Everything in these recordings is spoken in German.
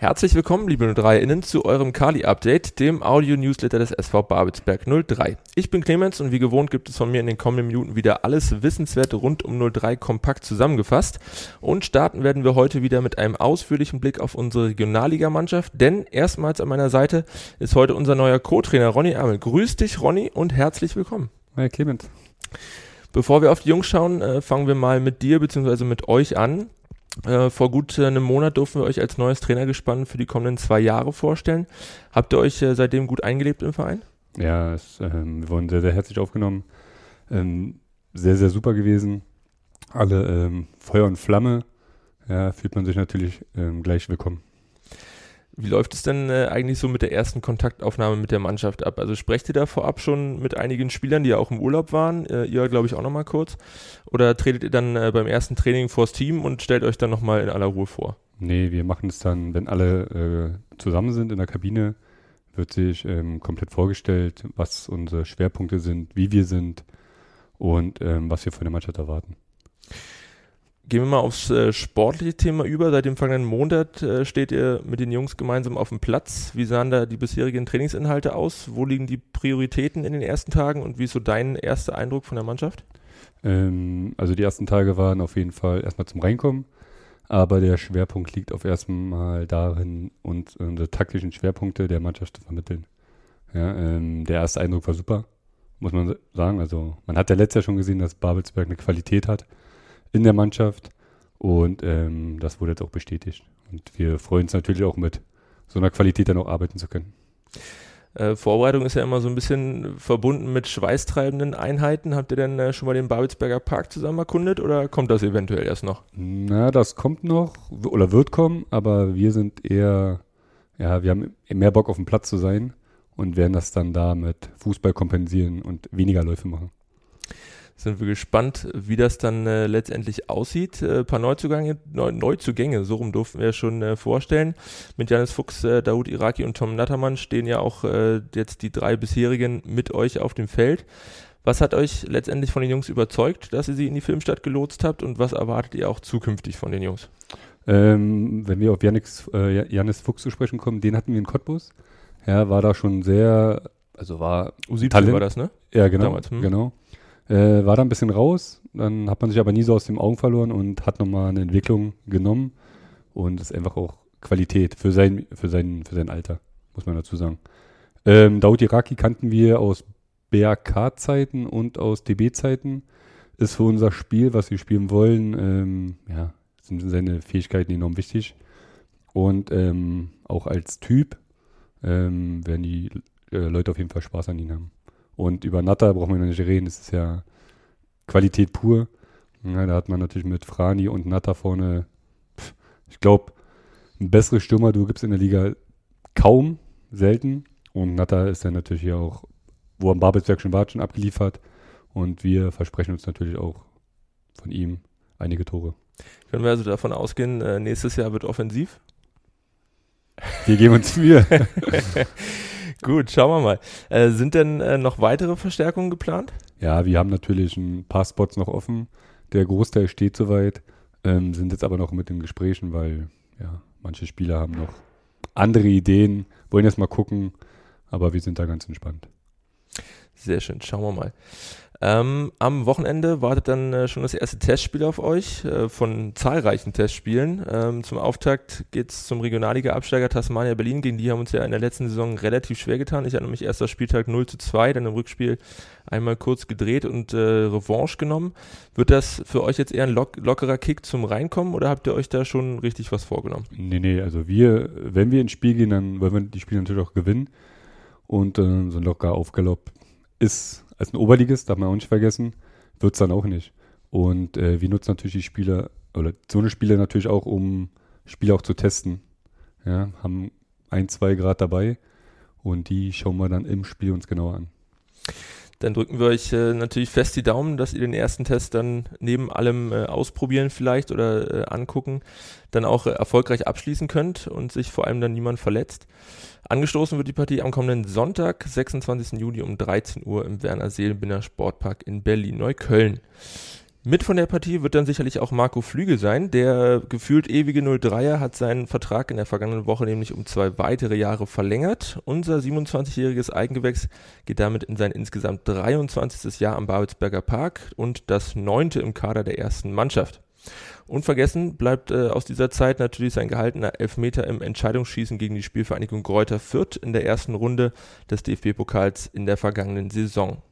Herzlich willkommen, liebe 03-Innen, zu eurem Kali-Update, dem Audio-Newsletter des SV Babelsberg 03. Ich bin Clemens und wie gewohnt gibt es von mir in den kommenden Minuten wieder alles Wissenswerte rund um 03 kompakt zusammengefasst. Und starten werden wir heute wieder mit einem ausführlichen Blick auf unsere Regionalligamannschaft, denn erstmals an meiner Seite ist heute unser neuer Co-Trainer Ronny Amel. Grüß dich, Ronny, und herzlich willkommen. Hi, Clemens. Bevor wir auf die Jungs schauen, äh, fangen wir mal mit dir bzw. mit euch an. Äh, vor gut äh, einem Monat durften wir euch als neues Trainergespann für die kommenden zwei Jahre vorstellen. Habt ihr euch äh, seitdem gut eingelebt im Verein? Ja, es, ähm, wir wurden sehr, sehr herzlich aufgenommen. Ähm, sehr, sehr super gewesen. Alle ähm, Feuer und Flamme. Ja, fühlt man sich natürlich ähm, gleich willkommen. Wie läuft es denn äh, eigentlich so mit der ersten Kontaktaufnahme mit der Mannschaft ab? Also sprecht ihr da vorab schon mit einigen Spielern, die ja auch im Urlaub waren? Äh, ihr, glaube ich, auch nochmal kurz. Oder tretet ihr dann äh, beim ersten Training vors Team und stellt euch dann nochmal in aller Ruhe vor? Nee, wir machen es dann, wenn alle äh, zusammen sind in der Kabine, wird sich ähm, komplett vorgestellt, was unsere Schwerpunkte sind, wie wir sind und ähm, was wir von der Mannschaft erwarten. Gehen wir mal aufs äh, sportliche Thema über. Seit dem vergangenen Monat äh, steht ihr mit den Jungs gemeinsam auf dem Platz. Wie sahen da die bisherigen Trainingsinhalte aus? Wo liegen die Prioritäten in den ersten Tagen und wie ist so dein erster Eindruck von der Mannschaft? Ähm, also die ersten Tage waren auf jeden Fall erstmal zum Reinkommen, aber der Schwerpunkt liegt auf erstmal darin, uns unsere taktischen Schwerpunkte der Mannschaft zu vermitteln. Ja, ähm, der erste Eindruck war super, muss man sagen. Also man hat ja letztes Jahr schon gesehen, dass Babelsberg eine Qualität hat in der Mannschaft. Und ähm, das wurde jetzt auch bestätigt. Und wir freuen uns natürlich auch mit so einer Qualität dann auch arbeiten zu können. Äh, Vorbereitung ist ja immer so ein bisschen verbunden mit schweißtreibenden Einheiten. Habt ihr denn äh, schon mal den Babelsberger Park zusammen erkundet oder kommt das eventuell erst noch? Na, das kommt noch oder wird kommen, aber wir sind eher, ja, wir haben mehr Bock auf dem Platz zu sein und werden das dann da mit Fußball kompensieren und weniger Läufe machen sind wir gespannt, wie das dann äh, letztendlich aussieht. Ein äh, paar Neuzugänge, Neu Neuzugänge, so rum durften wir schon äh, vorstellen. Mit Janis Fuchs, äh, Daoud Iraki und Tom Nattermann stehen ja auch äh, jetzt die drei bisherigen mit euch auf dem Feld. Was hat euch letztendlich von den Jungs überzeugt, dass ihr sie in die Filmstadt gelotst habt und was erwartet ihr auch zukünftig von den Jungs? Ähm, wenn wir auf Janis, äh, Janis Fuchs zu sprechen kommen, den hatten wir in Cottbus. Ja, war da schon sehr, also war U17 Talent. war das, ne? Ja, genau. Damals, hm. genau. Äh, war da ein bisschen raus, dann hat man sich aber nie so aus den Augen verloren und hat nochmal eine Entwicklung genommen. Und das ist einfach auch Qualität für sein, für sein, für sein Alter, muss man dazu sagen. Ähm, Daud Iraki kannten wir aus BRK-Zeiten und aus DB-Zeiten. Ist für unser Spiel, was wir spielen wollen, ähm, ja, sind seine Fähigkeiten enorm wichtig. Und ähm, auch als Typ ähm, werden die äh, Leute auf jeden Fall Spaß an ihn haben. Und über Natter brauchen wir noch nicht reden, das ist ja Qualität pur. Ja, da hat man natürlich mit Frani und Natter vorne, pff, ich glaube, ein besseres Stürmer, du gibst in der Liga kaum, selten. Und Natter ist dann natürlich hier auch, wo am Babelsberg schon war, schon abgeliefert. Und wir versprechen uns natürlich auch von ihm einige Tore. Können wir also davon ausgehen, äh, nächstes Jahr wird offensiv? Wir geben uns Mühe. Gut, schauen wir mal. Äh, sind denn äh, noch weitere Verstärkungen geplant? Ja, wir haben natürlich ein paar Spots noch offen. Der Großteil steht soweit, ähm, sind jetzt aber noch mit den Gesprächen, weil ja, manche Spieler haben noch andere Ideen, wollen erst mal gucken, aber wir sind da ganz entspannt. Sehr schön, schauen wir mal. Ähm, am Wochenende wartet dann äh, schon das erste Testspiel auf euch äh, von zahlreichen Testspielen. Ähm, zum Auftakt geht es zum Regionalliga-Absteiger Tasmania Berlin. Gegen die haben uns ja in der letzten Saison relativ schwer getan. Ich hatte nämlich erster Spieltag 0 zu 2, dann im Rückspiel einmal kurz gedreht und äh, Revanche genommen. Wird das für euch jetzt eher ein lock lockerer Kick zum Reinkommen oder habt ihr euch da schon richtig was vorgenommen? Nee, nee, also wir, wenn wir ins Spiel gehen, dann wollen wir die Spiele natürlich auch gewinnen. Und äh, so ein locker Aufgalopp ist als ein Oberligist, darf man auch nicht vergessen, wird es dann auch nicht. Und äh, wir nutzen natürlich die Spieler, oder so eine Spiele natürlich auch, um Spiele auch zu testen. Ja, haben ein, zwei Grad dabei und die schauen wir dann im Spiel uns genauer an. Dann drücken wir euch äh, natürlich fest die Daumen, dass ihr den ersten Test dann neben allem äh, ausprobieren vielleicht oder äh, angucken, dann auch äh, erfolgreich abschließen könnt und sich vor allem dann niemand verletzt. Angestoßen wird die Partie am kommenden Sonntag, 26. Juli um 13 Uhr im Werner Seelenbinder Sportpark in Berlin-Neukölln. Mit von der Partie wird dann sicherlich auch Marco Flügel sein. Der gefühlt ewige 03er hat seinen Vertrag in der vergangenen Woche nämlich um zwei weitere Jahre verlängert. Unser 27-jähriges Eigengewächs geht damit in sein insgesamt 23. Jahr am Babelsberger Park und das neunte im Kader der ersten Mannschaft. Unvergessen bleibt äh, aus dieser Zeit natürlich sein gehaltener Elfmeter im Entscheidungsschießen gegen die Spielvereinigung Gräuter Fürth in der ersten Runde des DFB-Pokals in der vergangenen Saison.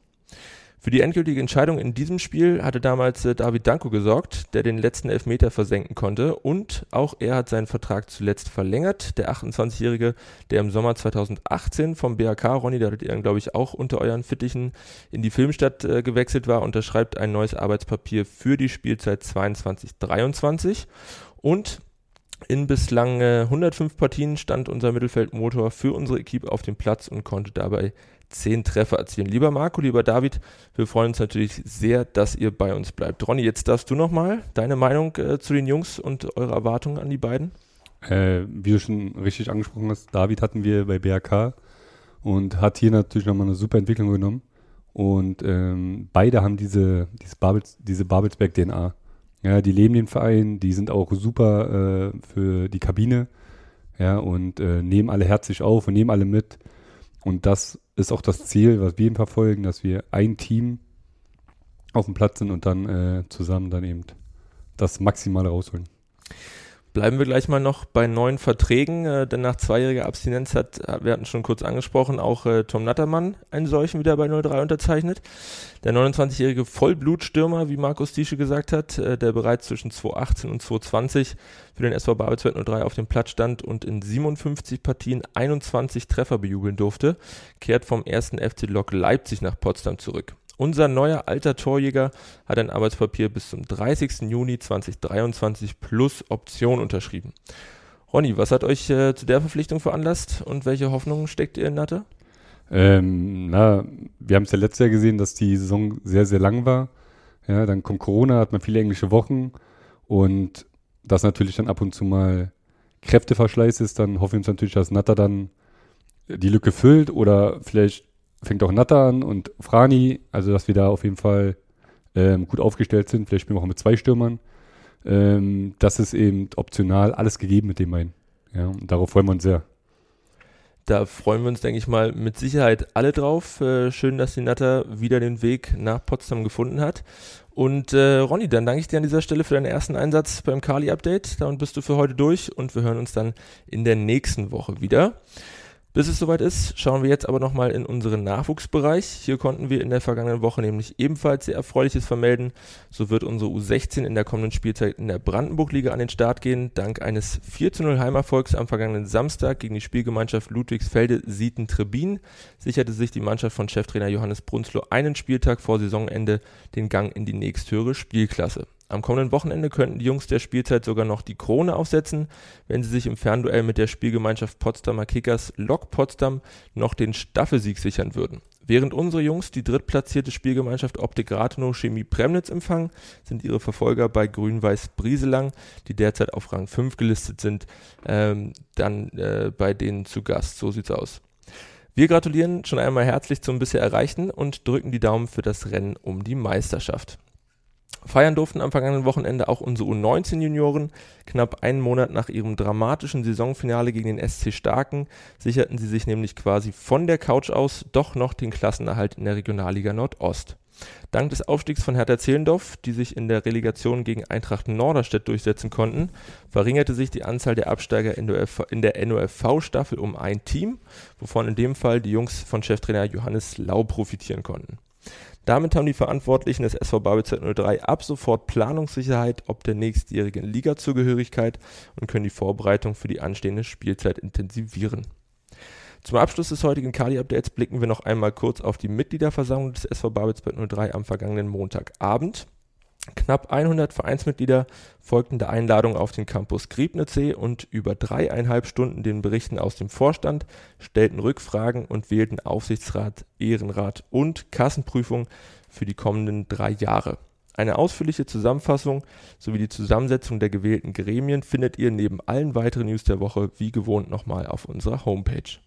Für die endgültige Entscheidung in diesem Spiel hatte damals äh, David Danko gesorgt, der den letzten Elfmeter versenken konnte und auch er hat seinen Vertrag zuletzt verlängert. Der 28-Jährige, der im Sommer 2018 vom BHK, Ronny, da hattet ihr glaube ich auch unter euren Fittichen in die Filmstadt äh, gewechselt war, unterschreibt ein neues Arbeitspapier für die Spielzeit 22-23 und in bislang äh, 105 Partien stand unser Mittelfeldmotor für unsere Equipe auf dem Platz und konnte dabei zehn Treffer erzielen. Lieber Marco, lieber David, wir freuen uns natürlich sehr, dass ihr bei uns bleibt. Ronny, jetzt darfst du nochmal deine Meinung äh, zu den Jungs und eure Erwartungen an die beiden. Äh, wie du schon richtig angesprochen hast, David hatten wir bei BRK und hat hier natürlich nochmal eine super Entwicklung genommen. Und ähm, beide haben diese, diese, Babels, diese Babelsberg-DNA. Ja, die leben den Verein, die sind auch super äh, für die Kabine. Ja, und äh, nehmen alle herzlich auf und nehmen alle mit. Und das ist auch das Ziel, was wir eben verfolgen, dass wir ein Team auf dem Platz sind und dann äh, zusammen dann eben das Maximale rausholen. Bleiben wir gleich mal noch bei neuen Verträgen, äh, denn nach zweijähriger Abstinenz hat, wir hatten schon kurz angesprochen, auch äh, Tom Nattermann einen solchen wieder bei 03 unterzeichnet. Der 29-jährige Vollblutstürmer, wie Markus Diesche gesagt hat, äh, der bereits zwischen 2018 und 2020 für den SV Babelsberg 03 auf dem Platz stand und in 57 Partien 21 Treffer bejubeln durfte, kehrt vom ersten FC Lok Leipzig nach Potsdam zurück. Unser neuer alter Torjäger hat ein Arbeitspapier bis zum 30. Juni 2023 plus Option unterschrieben. Ronny, was hat euch äh, zu der Verpflichtung veranlasst und welche Hoffnungen steckt ihr in Natte? Ähm, na, wir haben es ja letztes Jahr gesehen, dass die Saison sehr, sehr lang war. Ja, dann kommt Corona, hat man viele englische Wochen und das natürlich dann ab und zu mal Kräfteverschleiß ist, dann hoffen wir uns natürlich, dass Natter dann die Lücke füllt oder vielleicht fängt auch Natter an und Frani, also dass wir da auf jeden Fall ähm, gut aufgestellt sind. Vielleicht spielen wir auch mit zwei Stürmern. Ähm, das ist eben optional alles gegeben mit dem einen. Ja, und darauf freuen wir uns sehr. Da freuen wir uns, denke ich mal, mit Sicherheit alle drauf. Äh, schön, dass die Natter wieder den Weg nach Potsdam gefunden hat. Und äh, Ronny, dann danke ich dir an dieser Stelle für deinen ersten Einsatz beim Kali-Update. Damit bist du für heute durch und wir hören uns dann in der nächsten Woche wieder. Bis es soweit ist, schauen wir jetzt aber nochmal in unseren Nachwuchsbereich. Hier konnten wir in der vergangenen Woche nämlich ebenfalls sehr Erfreuliches vermelden. So wird unsere U16 in der kommenden Spielzeit in der Brandenburg-Liga an den Start gehen. Dank eines 4 0 Heimerfolgs am vergangenen Samstag gegen die Spielgemeinschaft Ludwigsfelde-Sieten-Trebin sicherte sich die Mannschaft von Cheftrainer Johannes Brunzlo einen Spieltag vor Saisonende den Gang in die nächsthöhere Spielklasse. Am kommenden Wochenende könnten die Jungs der Spielzeit sogar noch die Krone aufsetzen, wenn sie sich im Fernduell mit der Spielgemeinschaft Potsdamer Kickers Lok Potsdam noch den Staffelsieg sichern würden. Während unsere Jungs die drittplatzierte Spielgemeinschaft Optik Rathenow Chemie Premnitz empfangen, sind ihre Verfolger bei Grün-Weiß Brieselang, die derzeit auf Rang 5 gelistet sind, ähm, dann äh, bei denen zu Gast. So sieht's aus. Wir gratulieren schon einmal herzlich zum bisher Erreichten und drücken die Daumen für das Rennen um die Meisterschaft. Feiern durften am vergangenen Wochenende auch unsere U19-Junioren. Knapp einen Monat nach ihrem dramatischen Saisonfinale gegen den SC Starken sicherten sie sich nämlich quasi von der Couch aus doch noch den Klassenerhalt in der Regionalliga Nordost. Dank des Aufstiegs von Hertha Zehlendorf, die sich in der Relegation gegen Eintracht Norderstedt durchsetzen konnten, verringerte sich die Anzahl der Absteiger in der NOFV-Staffel um ein Team, wovon in dem Fall die Jungs von Cheftrainer Johannes Lau profitieren konnten. Damit haben die Verantwortlichen des SV Babelzeit 03 ab sofort Planungssicherheit ob der nächstjährigen Ligazugehörigkeit und können die Vorbereitung für die anstehende Spielzeit intensivieren. Zum Abschluss des heutigen Kali-Updates blicken wir noch einmal kurz auf die Mitgliederversammlung des SV Babelsberg 03 am vergangenen Montagabend. Knapp 100 Vereinsmitglieder folgten der Einladung auf den Campus Griebnitzsee und über dreieinhalb Stunden den Berichten aus dem Vorstand, stellten Rückfragen und wählten Aufsichtsrat, Ehrenrat und Kassenprüfung für die kommenden drei Jahre. Eine ausführliche Zusammenfassung sowie die Zusammensetzung der gewählten Gremien findet ihr neben allen weiteren News der Woche wie gewohnt nochmal auf unserer Homepage.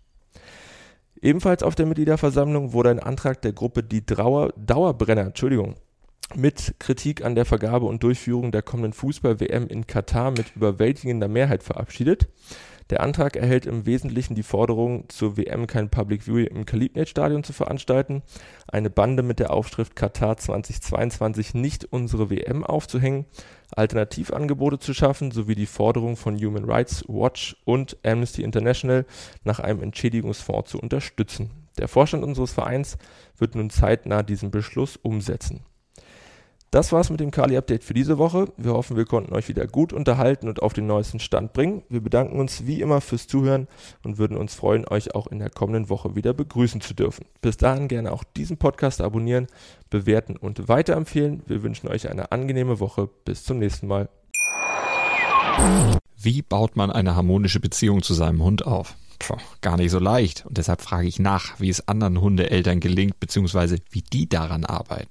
Ebenfalls auf der Mitgliederversammlung wurde ein Antrag der Gruppe Die Dauer, Dauerbrenner Entschuldigung, mit Kritik an der Vergabe und Durchführung der kommenden Fußball-WM in Katar mit überwältigender Mehrheit verabschiedet. Der Antrag erhält im Wesentlichen die Forderung, zur WM kein Public View im Kalibnet-Stadion zu veranstalten, eine Bande mit der Aufschrift Katar 2022 nicht unsere WM aufzuhängen, Alternativangebote zu schaffen sowie die Forderung von Human Rights Watch und Amnesty International nach einem Entschädigungsfonds zu unterstützen. Der Vorstand unseres Vereins wird nun zeitnah diesen Beschluss umsetzen. Das war's mit dem Kali-Update für diese Woche. Wir hoffen, wir konnten euch wieder gut unterhalten und auf den neuesten Stand bringen. Wir bedanken uns wie immer fürs Zuhören und würden uns freuen, euch auch in der kommenden Woche wieder begrüßen zu dürfen. Bis dahin gerne auch diesen Podcast abonnieren, bewerten und weiterempfehlen. Wir wünschen euch eine angenehme Woche. Bis zum nächsten Mal. Wie baut man eine harmonische Beziehung zu seinem Hund auf? Puh, gar nicht so leicht. Und deshalb frage ich nach, wie es anderen Hundeeltern gelingt, beziehungsweise wie die daran arbeiten.